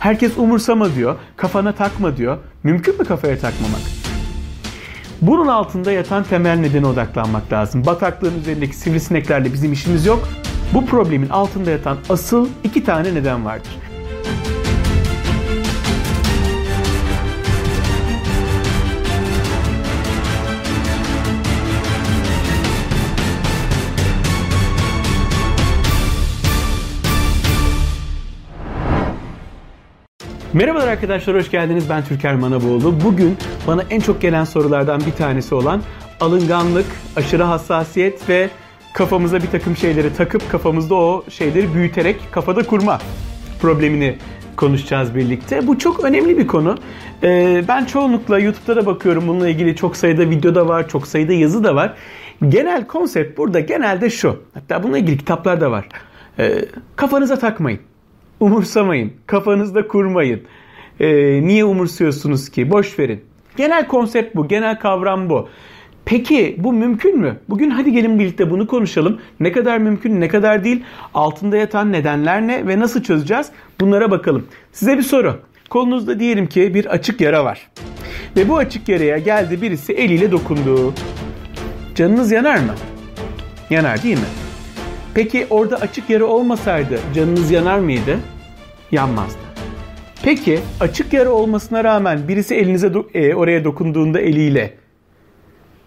Herkes umursama diyor, kafana takma diyor. Mümkün mü kafaya takmamak? Bunun altında yatan temel nedene odaklanmak lazım. Bataklığın üzerindeki sivrisineklerle bizim işimiz yok. Bu problemin altında yatan asıl iki tane neden vardır. Merhabalar arkadaşlar, hoş geldiniz. Ben Türker Manaboğlu. Bugün bana en çok gelen sorulardan bir tanesi olan alınganlık, aşırı hassasiyet ve kafamıza bir takım şeyleri takıp kafamızda o şeyleri büyüterek kafada kurma problemini konuşacağız birlikte. Bu çok önemli bir konu. Ee, ben çoğunlukla YouTube'da da bakıyorum. Bununla ilgili çok sayıda video da var, çok sayıda yazı da var. Genel konsept burada genelde şu. Hatta bununla ilgili kitaplar da var. Ee, kafanıza takmayın. Umursamayın. Kafanızda kurmayın. Ee, niye umursuyorsunuz ki? Boş verin. Genel konsept bu. Genel kavram bu. Peki bu mümkün mü? Bugün hadi gelin birlikte bunu konuşalım. Ne kadar mümkün, ne kadar değil? Altında yatan nedenler ne ve nasıl çözeceğiz? Bunlara bakalım. Size bir soru. Kolunuzda diyelim ki bir açık yara var. Ve bu açık yaraya geldi birisi eliyle dokundu. Canınız yanar mı? Yanar değil mi? Peki orada açık yara olmasaydı canınız yanar mıydı? Yanmazdı. Peki açık yara olmasına rağmen birisi elinize do- e, oraya dokunduğunda eliyle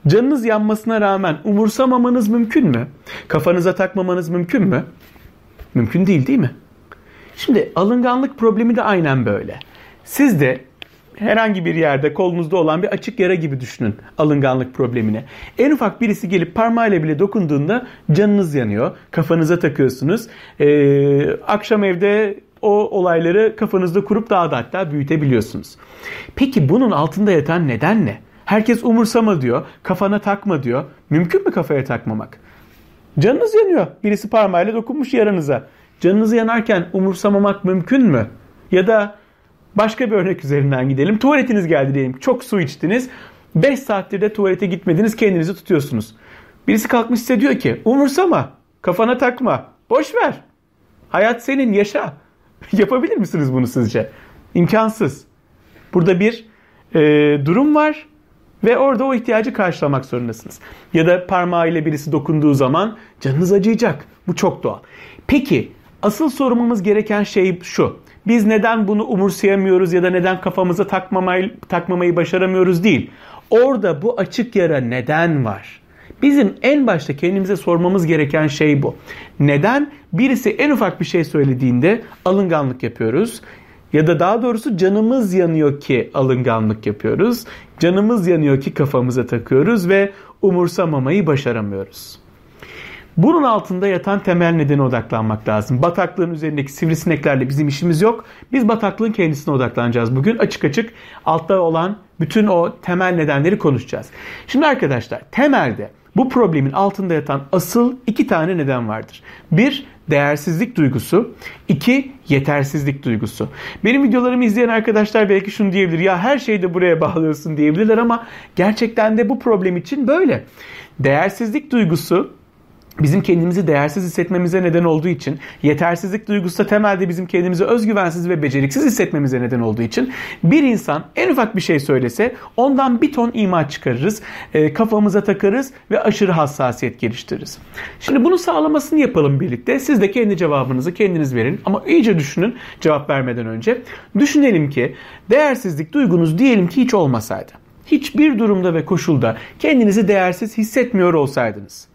canınız yanmasına rağmen umursamamanız mümkün mü? Kafanıza takmamanız mümkün mü? Mümkün değil değil mi? Şimdi alınganlık problemi de aynen böyle. Siz de herhangi bir yerde kolunuzda olan bir açık yara gibi düşünün alınganlık problemini. En ufak birisi gelip parmağıyla bile dokunduğunda canınız yanıyor. Kafanıza takıyorsunuz. Ee, akşam evde o olayları kafanızda kurup daha da hatta büyütebiliyorsunuz. Peki bunun altında yatan neden ne? Herkes umursama diyor, kafana takma diyor. Mümkün mü kafaya takmamak? Canınız yanıyor. Birisi parmağıyla dokunmuş yaranıza. Canınız yanarken umursamamak mümkün mü? Ya da Başka bir örnek üzerinden gidelim. Tuvaletiniz geldi diyelim. Çok su içtiniz. 5 saattir de tuvalete gitmediniz. Kendinizi tutuyorsunuz. Birisi kalkmış size diyor ki umursama. Kafana takma. Boş ver. Hayat senin yaşa. Yapabilir misiniz bunu sizce? İmkansız. Burada bir e, durum var ve orada o ihtiyacı karşılamak zorundasınız. Ya da parmağıyla birisi dokunduğu zaman canınız acıyacak. Bu çok doğal. Peki asıl sormamız gereken şey şu. Biz neden bunu umursayamıyoruz ya da neden kafamıza takmamayı, takmamayı başaramıyoruz değil. Orada bu açık yara neden var? Bizim en başta kendimize sormamız gereken şey bu. Neden birisi en ufak bir şey söylediğinde alınganlık yapıyoruz? Ya da daha doğrusu canımız yanıyor ki alınganlık yapıyoruz. Canımız yanıyor ki kafamıza takıyoruz ve umursamamayı başaramıyoruz. Bunun altında yatan temel nedene odaklanmak lazım. Bataklığın üzerindeki sivrisineklerle bizim işimiz yok. Biz bataklığın kendisine odaklanacağız bugün. Açık açık altta olan bütün o temel nedenleri konuşacağız. Şimdi arkadaşlar temelde bu problemin altında yatan asıl iki tane neden vardır. Bir, değersizlik duygusu. iki yetersizlik duygusu. Benim videolarımı izleyen arkadaşlar belki şunu diyebilir. Ya her şeyi de buraya bağlıyorsun diyebilirler ama gerçekten de bu problem için böyle. Değersizlik duygusu bizim kendimizi değersiz hissetmemize neden olduğu için, yetersizlik duygusu da temelde bizim kendimizi özgüvensiz ve beceriksiz hissetmemize neden olduğu için bir insan en ufak bir şey söylese ondan bir ton ima çıkarırız, e, kafamıza takarız ve aşırı hassasiyet geliştiririz. Şimdi bunu sağlamasını yapalım birlikte. Siz de kendi cevabınızı kendiniz verin ama iyice düşünün cevap vermeden önce. Düşünelim ki değersizlik duygunuz diyelim ki hiç olmasaydı. Hiçbir durumda ve koşulda kendinizi değersiz hissetmiyor olsaydınız.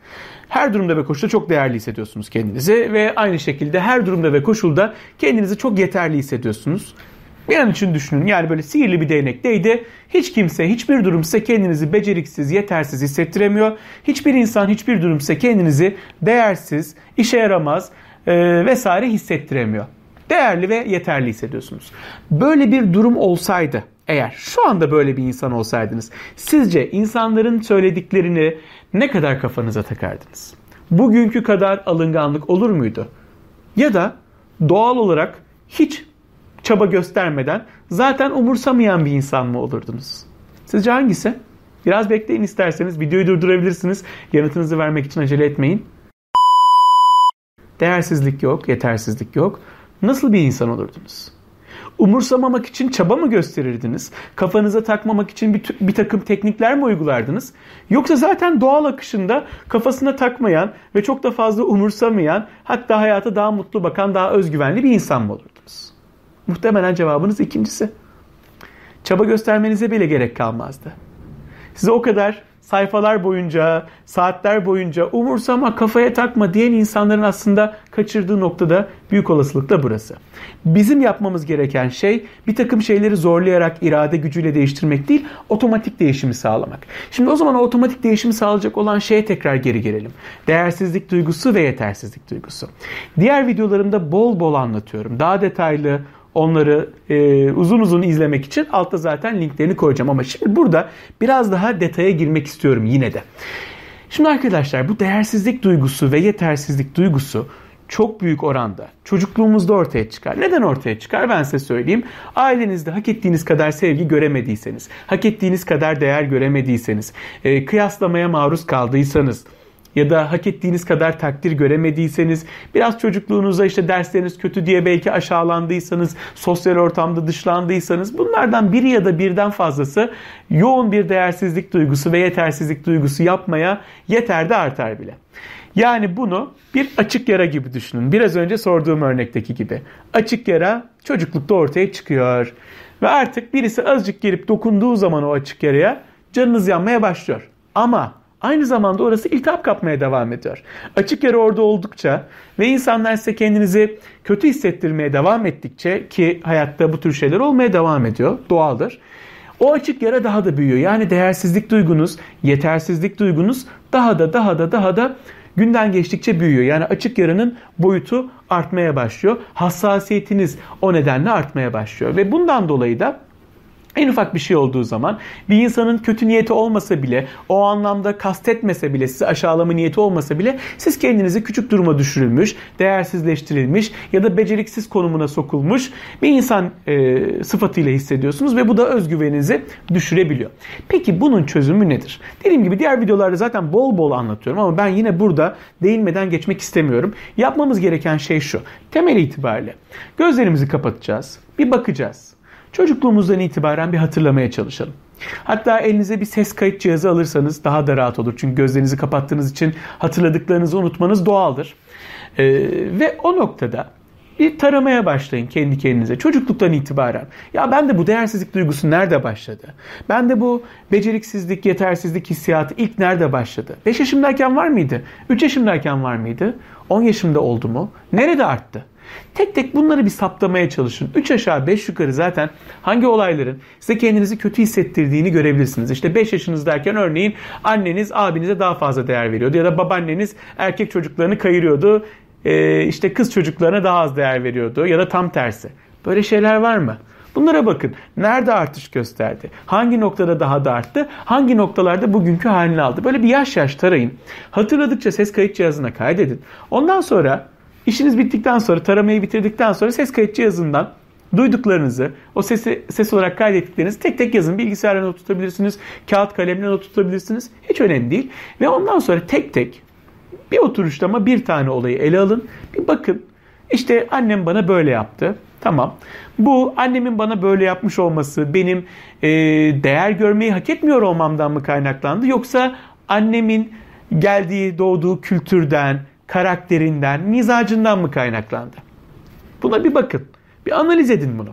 Her durumda ve koşulda çok değerli hissediyorsunuz kendinizi ve aynı şekilde her durumda ve koşulda kendinizi çok yeterli hissediyorsunuz. Bir an için düşünün yani böyle sihirli bir değnekteydi. Hiç kimse, hiçbir durum size kendinizi beceriksiz, yetersiz hissettiremiyor. Hiçbir insan, hiçbir durum size kendinizi değersiz, işe yaramaz e, vesaire hissettiremiyor. Değerli ve yeterli hissediyorsunuz. Böyle bir durum olsaydı eğer şu anda böyle bir insan olsaydınız sizce insanların söylediklerini ne kadar kafanıza takardınız? Bugünkü kadar alınganlık olur muydu? Ya da doğal olarak hiç çaba göstermeden zaten umursamayan bir insan mı olurdunuz? Sizce hangisi? Biraz bekleyin isterseniz videoyu durdurabilirsiniz. Yanıtınızı vermek için acele etmeyin. Değersizlik yok, yetersizlik yok. Nasıl bir insan olurdunuz? Umursamamak için çaba mı gösterirdiniz? Kafanıza takmamak için bir, bir takım teknikler mi uygulardınız? Yoksa zaten doğal akışında kafasına takmayan ve çok da fazla umursamayan hatta hayata daha mutlu bakan daha özgüvenli bir insan mı olurdunuz? Muhtemelen cevabınız ikincisi. Çaba göstermenize bile gerek kalmazdı. Size o kadar sayfalar boyunca, saatler boyunca umursama, kafaya takma diyen insanların aslında kaçırdığı noktada büyük olasılıkla burası. Bizim yapmamız gereken şey bir takım şeyleri zorlayarak irade gücüyle değiştirmek değil, otomatik değişimi sağlamak. Şimdi o zaman otomatik değişimi sağlayacak olan şeye tekrar geri gelelim. Değersizlik duygusu ve yetersizlik duygusu. Diğer videolarımda bol bol anlatıyorum. Daha detaylı, onları e, uzun uzun izlemek için altta zaten linklerini koyacağım. Ama şimdi burada biraz daha detaya girmek istiyorum yine de. Şimdi arkadaşlar bu değersizlik duygusu ve yetersizlik duygusu çok büyük oranda çocukluğumuzda ortaya çıkar. Neden ortaya çıkar? Ben size söyleyeyim. Ailenizde hak ettiğiniz kadar sevgi göremediyseniz, hak ettiğiniz kadar değer göremediyseniz, e, kıyaslamaya maruz kaldıysanız, ya da hak ettiğiniz kadar takdir göremediyseniz, biraz çocukluğunuzda işte dersleriniz kötü diye belki aşağılandıysanız, sosyal ortamda dışlandıysanız bunlardan biri ya da birden fazlası yoğun bir değersizlik duygusu ve yetersizlik duygusu yapmaya yeter de artar bile. Yani bunu bir açık yara gibi düşünün. Biraz önce sorduğum örnekteki gibi. Açık yara çocuklukta ortaya çıkıyor. Ve artık birisi azıcık gelip dokunduğu zaman o açık yaraya canınız yanmaya başlıyor. Ama Aynı zamanda orası iltihap kapmaya devam ediyor. Açık yara orada oldukça ve insanlar size kendinizi kötü hissettirmeye devam ettikçe ki hayatta bu tür şeyler olmaya devam ediyor. Doğaldır. O açık yara daha da büyüyor. Yani değersizlik duygunuz, yetersizlik duygunuz daha da daha da daha da günden geçtikçe büyüyor. Yani açık yaranın boyutu artmaya başlıyor. Hassasiyetiniz o nedenle artmaya başlıyor. Ve bundan dolayı da en ufak bir şey olduğu zaman bir insanın kötü niyeti olmasa bile, o anlamda kastetmese bile, sizi aşağılama niyeti olmasa bile siz kendinizi küçük duruma düşürülmüş, değersizleştirilmiş ya da beceriksiz konumuna sokulmuş bir insan e, sıfatıyla hissediyorsunuz ve bu da özgüveninizi düşürebiliyor. Peki bunun çözümü nedir? Dediğim gibi diğer videolarda zaten bol bol anlatıyorum ama ben yine burada değinmeden geçmek istemiyorum. Yapmamız gereken şey şu. Temel itibariyle gözlerimizi kapatacağız, bir bakacağız. Çocukluğumuzdan itibaren bir hatırlamaya çalışalım. Hatta elinize bir ses kayıt cihazı alırsanız daha da rahat olur. Çünkü gözlerinizi kapattığınız için hatırladıklarınızı unutmanız doğaldır. Ee, ve o noktada bir taramaya başlayın kendi kendinize çocukluktan itibaren. Ya ben de bu değersizlik duygusu nerede başladı? Ben de bu beceriksizlik, yetersizlik hissiyatı ilk nerede başladı? 5 yaşımdayken var mıydı? 3 yaşımdayken var mıydı? 10 yaşımda oldu mu? Nerede arttı? Tek tek bunları bir saptamaya çalışın. 3 aşağı 5 yukarı zaten hangi olayların size kendinizi kötü hissettirdiğini görebilirsiniz. İşte 5 yaşınızdayken örneğin anneniz abinize daha fazla değer veriyordu ya da babaanneniz erkek çocuklarını kayırıyordu. Ee, işte kız çocuklarına daha az değer veriyordu ya da tam tersi. Böyle şeyler var mı? Bunlara bakın. Nerede artış gösterdi? Hangi noktada daha da arttı? Hangi noktalarda bugünkü halini aldı? Böyle bir yaş yaş tarayın. Hatırladıkça ses kayıt cihazına kaydedin. Ondan sonra İşiniz bittikten sonra, taramayı bitirdikten sonra ses kayıt cihazından duyduklarınızı, o sesi ses olarak kaydettiklerinizi tek tek yazın. Bilgisayarla not tutabilirsiniz, kağıt kalemle not tutabilirsiniz. Hiç önemli değil. Ve ondan sonra tek tek bir oturuşta ama bir tane olayı ele alın. Bir bakın. İşte annem bana böyle yaptı. Tamam. Bu annemin bana böyle yapmış olması benim e, değer görmeyi hak etmiyor olmamdan mı kaynaklandı? Yoksa annemin geldiği, doğduğu kültürden, karakterinden, mizacından mı kaynaklandı? Buna bir bakın. Bir analiz edin bunu.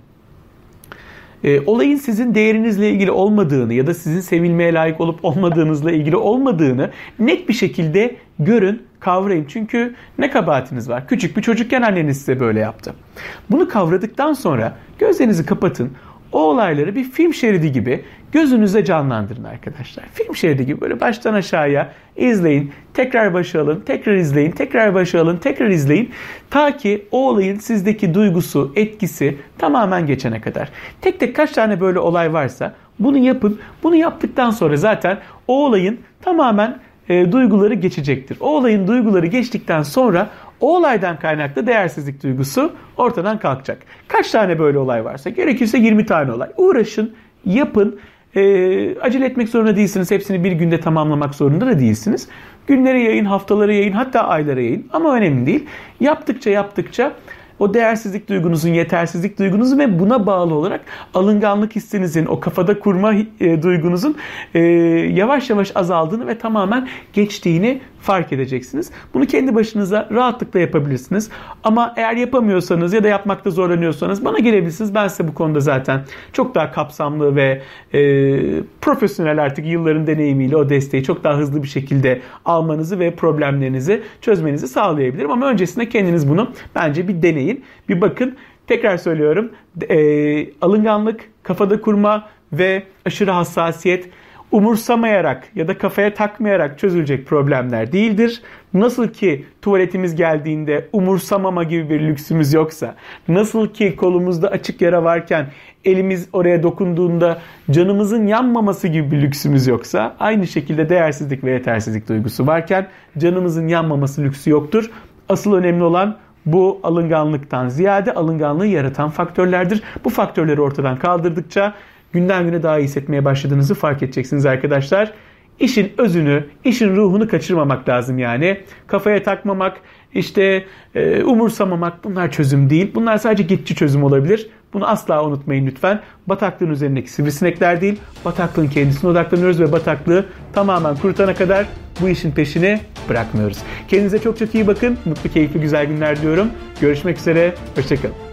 E, olayın sizin değerinizle ilgili olmadığını ya da sizin sevilmeye layık olup olmadığınızla ilgili olmadığını net bir şekilde görün, kavrayın. Çünkü ne kabahatiniz var? Küçük bir çocukken anneniz size böyle yaptı. Bunu kavradıktan sonra gözlerinizi kapatın. O olayları bir film şeridi gibi gözünüzde canlandırın arkadaşlar. Film şeridi gibi böyle baştan aşağıya izleyin, tekrar başa alın, tekrar izleyin, tekrar başa alın, tekrar izleyin. Ta ki o olayın sizdeki duygusu, etkisi tamamen geçene kadar. Tek tek kaç tane böyle olay varsa bunu yapın. Bunu yaptıktan sonra zaten o olayın tamamen e, duyguları geçecektir. O olayın duyguları geçtikten sonra o olaydan kaynaklı değersizlik duygusu ortadan kalkacak. Kaç tane böyle olay varsa gerekirse 20 tane olay. Uğraşın, yapın. E, acele etmek zorunda değilsiniz. Hepsini bir günde tamamlamak zorunda da değilsiniz. Günlere yayın, haftalara yayın, hatta aylara yayın ama önemli değil. Yaptıkça yaptıkça o değersizlik duygunuzun, yetersizlik duygunuzun ve buna bağlı olarak alınganlık hissinizin, o kafada kurma e, duygunuzun e, yavaş yavaş azaldığını ve tamamen geçtiğini fark edeceksiniz. Bunu kendi başınıza rahatlıkla yapabilirsiniz. Ama eğer yapamıyorsanız ya da yapmakta zorlanıyorsanız bana gelebilirsiniz. Ben size bu konuda zaten çok daha kapsamlı ve e, profesyonel artık yılların deneyimiyle o desteği çok daha hızlı bir şekilde almanızı ve problemlerinizi çözmenizi sağlayabilirim. Ama öncesinde kendiniz bunu bence bir deneyin. Bir bakın. Tekrar söylüyorum. E, alınganlık, kafada kurma ve aşırı hassasiyet umursamayarak ya da kafaya takmayarak çözülecek problemler değildir. Nasıl ki tuvaletimiz geldiğinde umursamama gibi bir lüksümüz yoksa, nasıl ki kolumuzda açık yara varken elimiz oraya dokunduğunda canımızın yanmaması gibi bir lüksümüz yoksa, aynı şekilde değersizlik ve yetersizlik duygusu varken canımızın yanmaması lüksü yoktur. Asıl önemli olan bu alınganlıktan ziyade alınganlığı yaratan faktörlerdir. Bu faktörleri ortadan kaldırdıkça günden güne daha iyi hissetmeye başladığınızı fark edeceksiniz arkadaşlar. İşin özünü, işin ruhunu kaçırmamak lazım yani. Kafaya takmamak, işte e, umursamamak bunlar çözüm değil. Bunlar sadece geçici çözüm olabilir. Bunu asla unutmayın lütfen. Bataklığın üzerindeki sivrisinekler değil, bataklığın kendisine odaklanıyoruz ve bataklığı tamamen kurutana kadar bu işin peşini bırakmıyoruz. Kendinize çok çok iyi bakın. Mutlu, keyifli, güzel günler diyorum. Görüşmek üzere. Hoşçakalın.